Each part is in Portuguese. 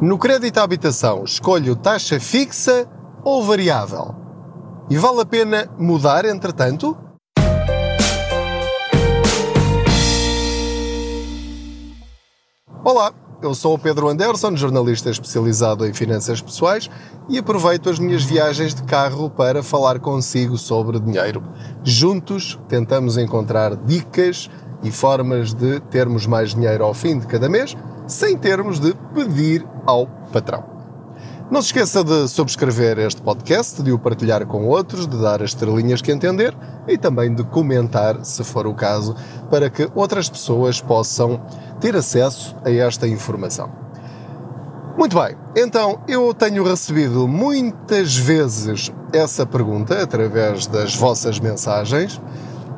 No crédito à habitação, escolho taxa fixa ou variável? E vale a pena mudar entretanto? Olá, eu sou o Pedro Anderson, jornalista especializado em finanças pessoais e aproveito as minhas viagens de carro para falar consigo sobre dinheiro. Juntos tentamos encontrar dicas e formas de termos mais dinheiro ao fim de cada mês sem termos de pedir ao patrão. Não se esqueça de subscrever este podcast, de o partilhar com outros, de dar as estrelinhas que entender e também de comentar, se for o caso, para que outras pessoas possam ter acesso a esta informação. Muito bem, então eu tenho recebido muitas vezes essa pergunta através das vossas mensagens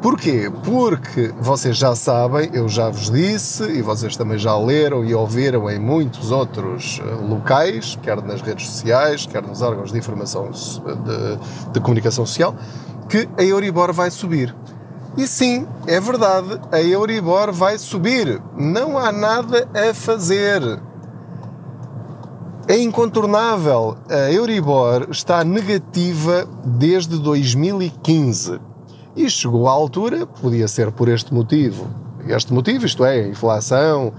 Porquê? Porque vocês já sabem, eu já vos disse, e vocês também já leram e ouviram em muitos outros eh, locais, quer nas redes sociais, quer nos órgãos de informação de, de comunicação social, que a Euribor vai subir. E sim, é verdade, a Euribor vai subir. Não há nada a fazer. É incontornável. A Euribor está negativa desde 2015. E chegou à altura, podia ser por este motivo, este motivo, isto é, a inflação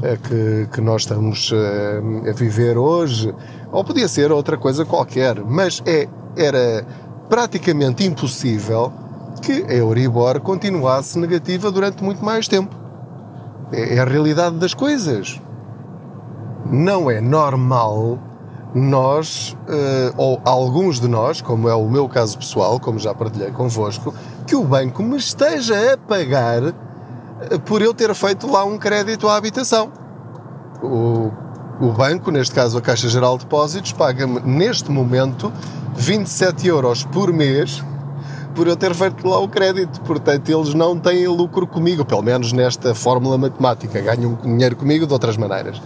é, que, que nós estamos é, a viver hoje, ou podia ser outra coisa qualquer, mas é, era praticamente impossível que a Euribor continuasse negativa durante muito mais tempo. É, é a realidade das coisas. Não é normal nós, uh, ou alguns de nós, como é o meu caso pessoal, como já partilhei convosco, que o banco me esteja a pagar uh, por eu ter feito lá um crédito à habitação. O, o banco, neste caso a Caixa Geral de Depósitos, paga-me neste momento 27 euros por mês por eu ter feito lá o crédito. Portanto, eles não têm lucro comigo, pelo menos nesta fórmula matemática. Ganham dinheiro comigo de outras maneiras.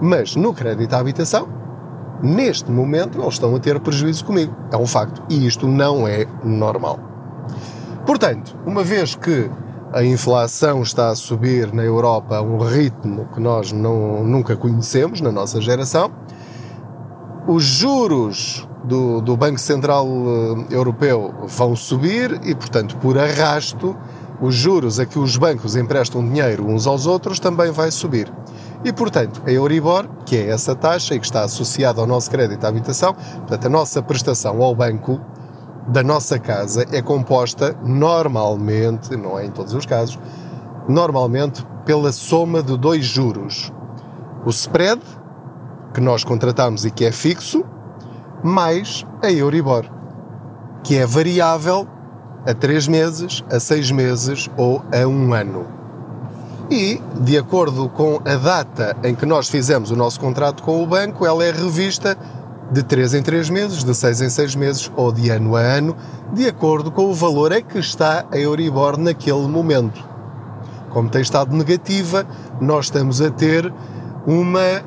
Mas no crédito à habitação, neste momento eles estão a ter prejuízo comigo. É um facto. E isto não é normal. Portanto, uma vez que a inflação está a subir na Europa a um ritmo que nós não, nunca conhecemos na nossa geração, os juros do, do Banco Central eh, Europeu vão subir e, portanto, por arrasto, os juros a que os bancos emprestam dinheiro uns aos outros também vai subir. E, portanto, a Euribor, que é essa taxa e que está associada ao nosso crédito à habitação, portanto, a nossa prestação ao banco da nossa casa é composta normalmente, não é em todos os casos, normalmente pela soma de dois juros. O spread, que nós contratamos e que é fixo, mais a Euribor, que é variável a três meses, a seis meses ou a um ano e, de acordo com a data em que nós fizemos o nosso contrato com o banco, ela é revista de 3 em 3 meses, de 6 em 6 meses ou de ano a ano, de acordo com o valor em que está a Euribor naquele momento. Como tem estado negativa, nós estamos a ter uma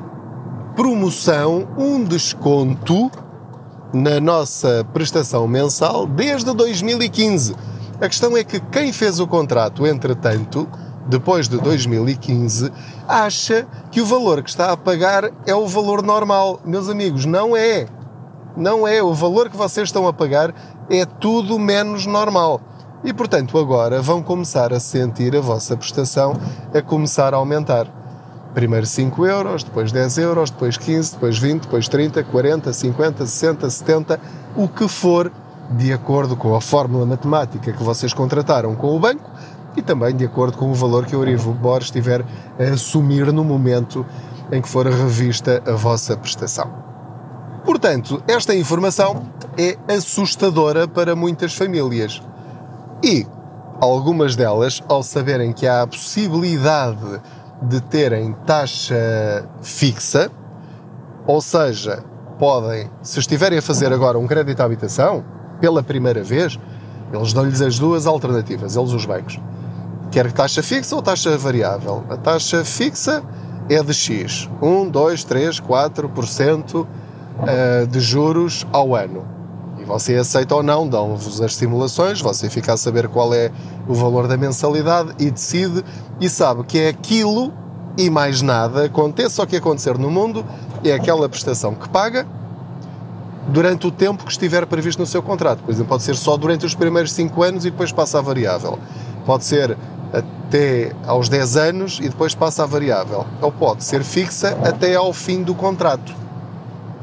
promoção, um desconto na nossa prestação mensal desde 2015. A questão é que quem fez o contrato, entretanto, depois de 2015, acha que o valor que está a pagar é o valor normal. Meus amigos, não é. Não é. O valor que vocês estão a pagar é tudo menos normal. E portanto, agora vão começar a sentir a vossa prestação a começar a aumentar. Primeiro 5 euros, depois 10 euros, depois 15, depois 20, depois 30, 40, 50, 60, 70, o que for, de acordo com a fórmula matemática que vocês contrataram com o banco, e também de acordo com o valor que a Euribor estiver a assumir no momento em que for revista a vossa prestação. Portanto, esta informação é assustadora para muitas famílias. E algumas delas, ao saberem que há a possibilidade de terem taxa fixa, ou seja, podem, se estiverem a fazer agora um crédito à habitação, pela primeira vez, eles dão-lhes as duas alternativas, eles os bancos. Quer taxa fixa ou taxa variável? A taxa fixa é de X, 1, 2, 3, 4% de juros ao ano. E você aceita ou não, dão-vos as simulações, você fica a saber qual é o valor da mensalidade e decide e sabe que é aquilo e mais nada aconteça o que acontecer no mundo, é aquela prestação que paga durante o tempo que estiver previsto no seu contrato. Por exemplo, pode ser só durante os primeiros 5 anos e depois passa a variável. Pode ser até aos 10 anos e depois passa a variável. Ou pode ser fixa até ao fim do contrato.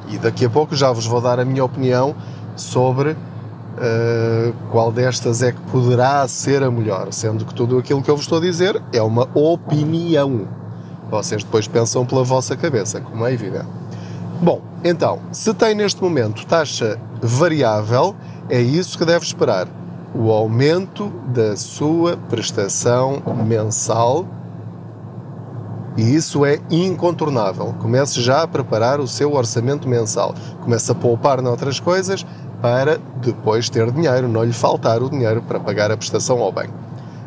E daqui a pouco já vos vou dar a minha opinião sobre uh, qual destas é que poderá ser a melhor, sendo que tudo aquilo que eu vos estou a dizer é uma opinião. Vocês depois pensam pela vossa cabeça, como é evidente. Bom, então, se tem neste momento taxa variável, é isso que deve esperar. O aumento da sua prestação mensal e isso é incontornável. Comece já a preparar o seu orçamento mensal. Comece a poupar noutras coisas para depois ter dinheiro, não lhe faltar o dinheiro para pagar a prestação ao banco.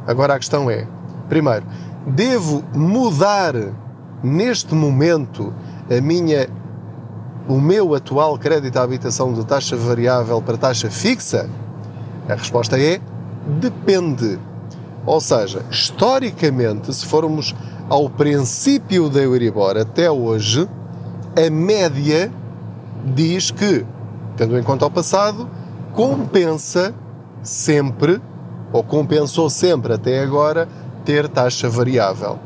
Agora a questão é: primeiro, devo mudar neste momento a minha o meu atual crédito à habitação de taxa variável para taxa fixa? A resposta é depende. Ou seja, historicamente, se formos ao princípio da Euribor até hoje, a média diz que, tendo em conta o passado, compensa sempre, ou compensou sempre até agora, ter taxa variável.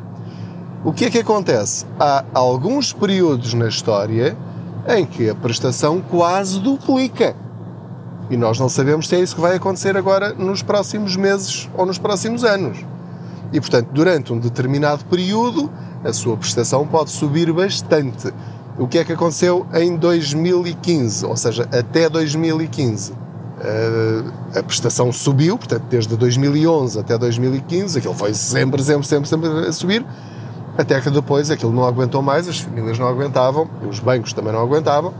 O que é que acontece? Há alguns períodos na história em que a prestação quase duplica. E nós não sabemos se é isso que vai acontecer agora nos próximos meses ou nos próximos anos. E, portanto, durante um determinado período, a sua prestação pode subir bastante. O que é que aconteceu em 2015, ou seja, até 2015? Eh, a prestação subiu, portanto, desde 2011 até 2015, aquilo foi sempre, sempre, sempre, sempre a subir, até que depois aquilo não aguentou mais, as famílias não aguentavam, os bancos também não aguentavam,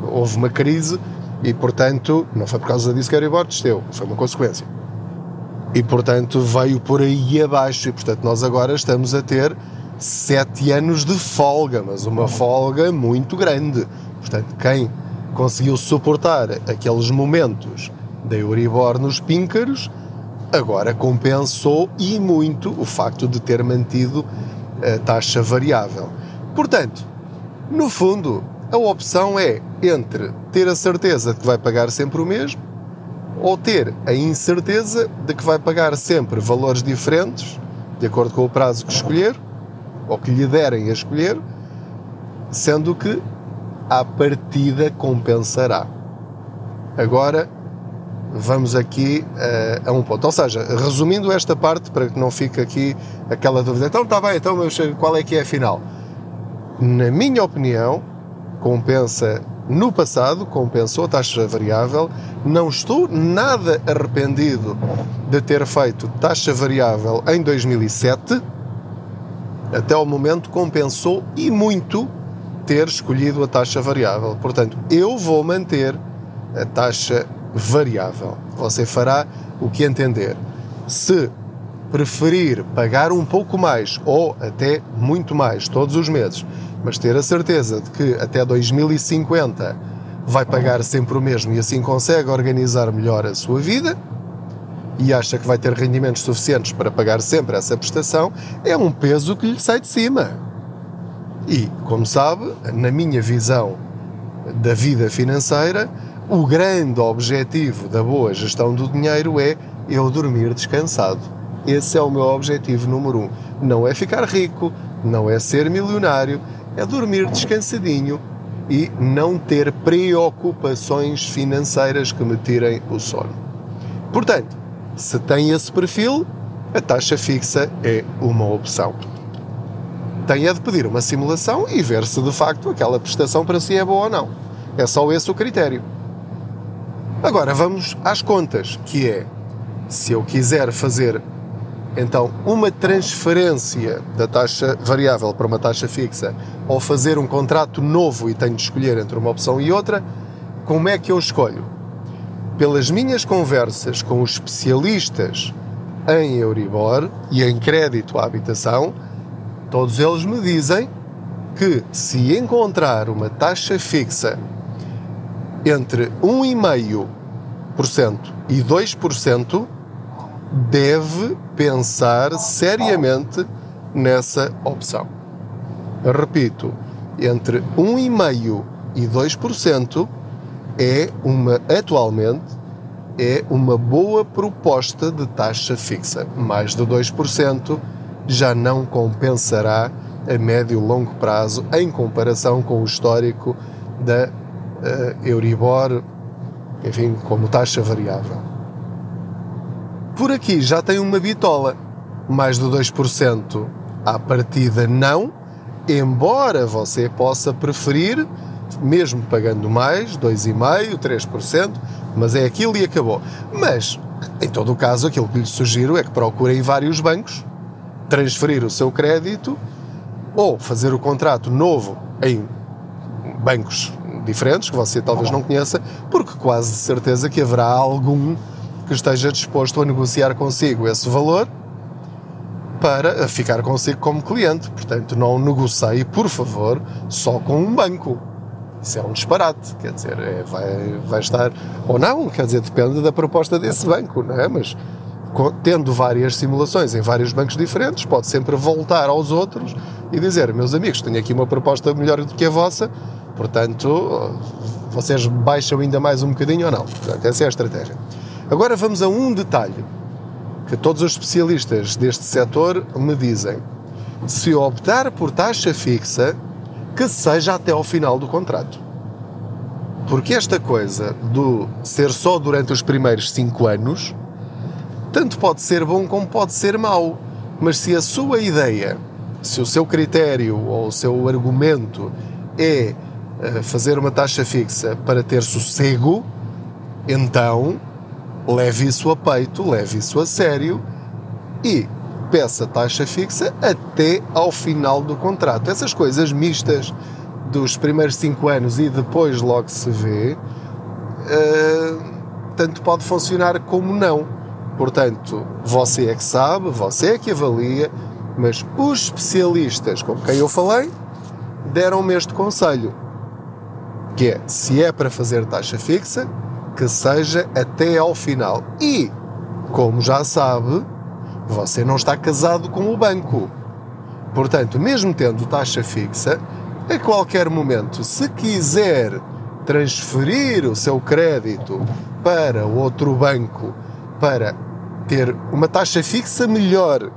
houve uma crise e, portanto, não foi por causa disso que a Euribor desceu, foi uma consequência. E, portanto, veio por aí abaixo e, portanto, nós agora estamos a ter sete anos de folga, mas uma folga muito grande. Portanto, quem conseguiu suportar aqueles momentos da Euribor nos píncaros, agora compensou e muito o facto de ter mantido a taxa variável. Portanto, no fundo, a opção é entre ter a certeza de que vai pagar sempre o mesmo ou ter a incerteza de que vai pagar sempre valores diferentes, de acordo com o prazo que escolher, ou que lhe derem a escolher, sendo que à partida compensará. Agora, vamos aqui uh, a um ponto. Ou seja, resumindo esta parte, para que não fique aqui aquela dúvida, então está bem, então qual é que é a final? Na minha opinião, compensa no passado, compensou a taxa variável. Não estou nada arrependido de ter feito taxa variável em 2007. Até o momento compensou e muito ter escolhido a taxa variável. Portanto, eu vou manter a taxa variável. Você fará o que entender. Se preferir pagar um pouco mais ou até muito mais todos os meses, mas ter a certeza de que até 2050 vai pagar sempre o mesmo e assim consegue organizar melhor a sua vida e acha que vai ter rendimentos suficientes para pagar sempre essa prestação, é um peso que lhe sai de cima. E, como sabe, na minha visão da vida financeira, o grande objetivo da boa gestão do dinheiro é eu dormir descansado. Esse é o meu objetivo número um. Não é ficar rico, não é ser milionário, é dormir descansadinho e não ter preocupações financeiras que me tirem o sono. Portanto, se tem esse perfil, a taxa fixa é uma opção. Tem é de pedir uma simulação e ver se de facto aquela prestação para si é boa ou não. É só esse o critério. Agora vamos às contas, que é se eu quiser fazer então uma transferência da taxa variável para uma taxa fixa ou fazer um contrato novo e tenho de escolher entre uma opção e outra, como é que eu escolho? Pelas minhas conversas com os especialistas em Euribor e em crédito à habitação, todos eles me dizem que se encontrar uma taxa fixa entre 1,5% e 2%, deve pensar seriamente nessa opção. Repito, entre 1,5% e 2% é uma, atualmente, é uma boa proposta de taxa fixa. Mais de 2% já não compensará a médio e longo prazo em comparação com o histórico da uh, Euribor, enfim, como taxa variável. Por aqui já tem uma bitola, mais de 2% à partida não, embora você possa preferir, mesmo pagando mais, 2,5%, 3%, mas é aquilo e acabou. Mas, em todo o caso, aquilo que lhe sugiro é que procure em vários bancos, transferir o seu crédito ou fazer o contrato novo em bancos diferentes, que você talvez não conheça, porque quase de certeza que haverá algum que esteja disposto a negociar consigo esse valor para ficar consigo como cliente. Portanto, não negocie, por favor, só com um banco. Isso é um disparate, quer dizer, é, vai, vai estar. Ou não, quer dizer, depende da proposta desse banco, não é? Mas tendo várias simulações em vários bancos diferentes, pode sempre voltar aos outros e dizer: meus amigos, tenho aqui uma proposta melhor do que a vossa, portanto, vocês baixam ainda mais um bocadinho ou não. Portanto, essa é a estratégia. Agora vamos a um detalhe que todos os especialistas deste setor me dizem. Se optar por taxa fixa, que seja até ao final do contrato. Porque esta coisa do ser só durante os primeiros 5 anos, tanto pode ser bom como pode ser mau. Mas se a sua ideia, se o seu critério ou o seu argumento é eh, fazer uma taxa fixa para ter sossego, então leve isso a peito, leve isso a sério e peça taxa fixa até ao final do contrato. Essas coisas mistas dos primeiros cinco anos e depois logo se vê, uh, tanto pode funcionar como não. Portanto, você é que sabe, você é que avalia, mas os especialistas com quem eu falei deram-me este conselho, que é, se é para fazer taxa fixa, que seja até ao final. E, como já sabe, você não está casado com o banco. Portanto, mesmo tendo taxa fixa, a qualquer momento, se quiser transferir o seu crédito para outro banco para ter uma taxa fixa melhor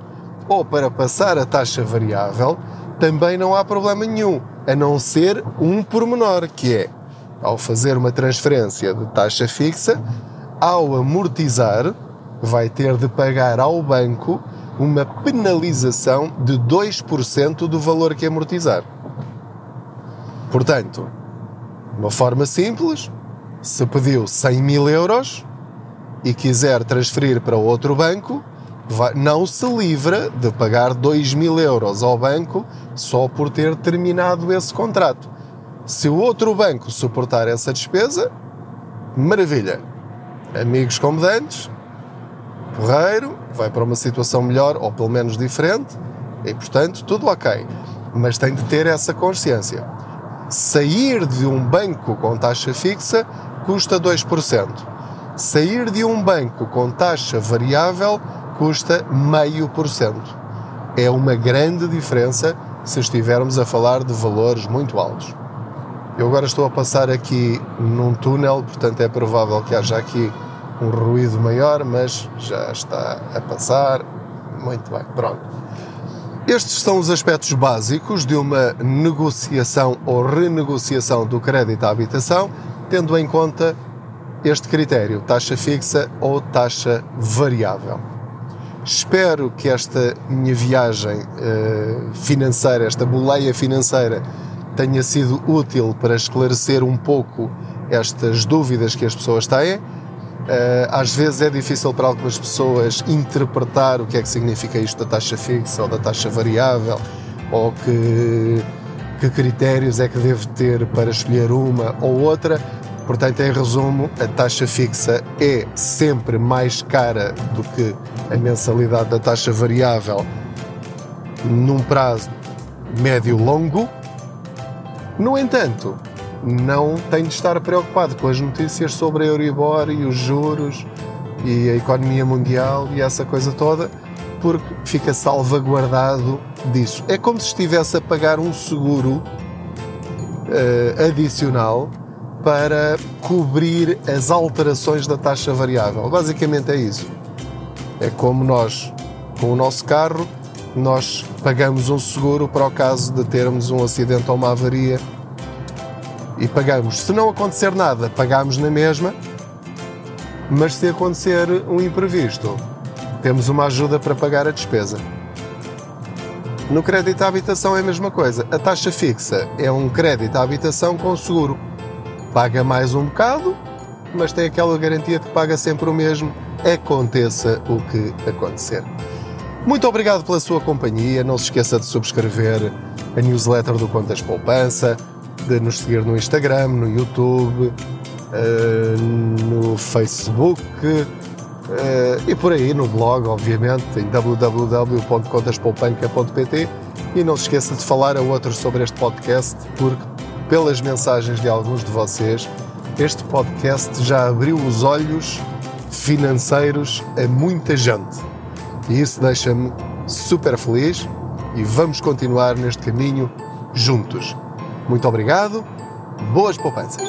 ou para passar a taxa variável, também não há problema nenhum, a não ser um pormenor, que é, ao fazer uma transferência de taxa fixa, ao amortizar, vai ter de pagar ao banco uma penalização de 2% do valor que amortizar. Portanto, de uma forma simples, se pediu 100 mil euros e quiser transferir para outro banco, não se livra de pagar 2 mil euros ao banco só por ter terminado esse contrato. Se o outro banco suportar essa despesa, maravilha. Amigos como dantes, porreiro, vai para uma situação melhor ou pelo menos diferente e, portanto, tudo ok. Mas tem de ter essa consciência. Sair de um banco com taxa fixa custa 2%. Sair de um banco com taxa variável custa meio por cento. É uma grande diferença se estivermos a falar de valores muito altos. Eu agora estou a passar aqui num túnel, portanto é provável que haja aqui um ruído maior, mas já está a passar. Muito bem, pronto. Estes são os aspectos básicos de uma negociação ou renegociação do crédito à habitação, tendo em conta este critério, taxa fixa ou taxa variável. Espero que esta minha viagem uh, financeira, esta boleia financeira, tenha sido útil para esclarecer um pouco estas dúvidas que as pessoas têm eh, às vezes é difícil para algumas pessoas interpretar o que é que significa isto da taxa fixa ou da taxa variável, ou que, que critérios é que devo ter para escolher uma ou outra. Portanto, em resumo, a taxa fixa é sempre mais cara do que a mensalidade da taxa variável num prazo médio-longo. No entanto, não tem de estar preocupado com as notícias sobre a Euribor e os juros e a economia mundial e essa coisa toda, porque fica salvaguardado disso. É como se estivesse a pagar um seguro uh, adicional para cobrir as alterações da taxa variável. Basicamente é isso. É como nós, com o nosso carro, nós pagamos um seguro para o caso de termos um acidente ou uma avaria e pagamos. Se não acontecer nada, pagamos na mesma, mas se acontecer um imprevisto, temos uma ajuda para pagar a despesa. No crédito à habitação é a mesma coisa. A taxa fixa é um crédito à habitação com seguro. Paga mais um bocado, mas tem aquela garantia de que paga sempre o mesmo, aconteça o que acontecer. Muito obrigado pela sua companhia. Não se esqueça de subscrever a newsletter do Contas Poupança, de nos seguir no Instagram, no YouTube, eh, no Facebook eh, e por aí no blog, obviamente, em www.contaspoupanca.pt. E não se esqueça de falar a outros sobre este podcast, porque, pelas mensagens de alguns de vocês, este podcast já abriu os olhos financeiros a muita gente. E isso deixa-me super feliz e vamos continuar neste caminho juntos. Muito obrigado, boas poupanças!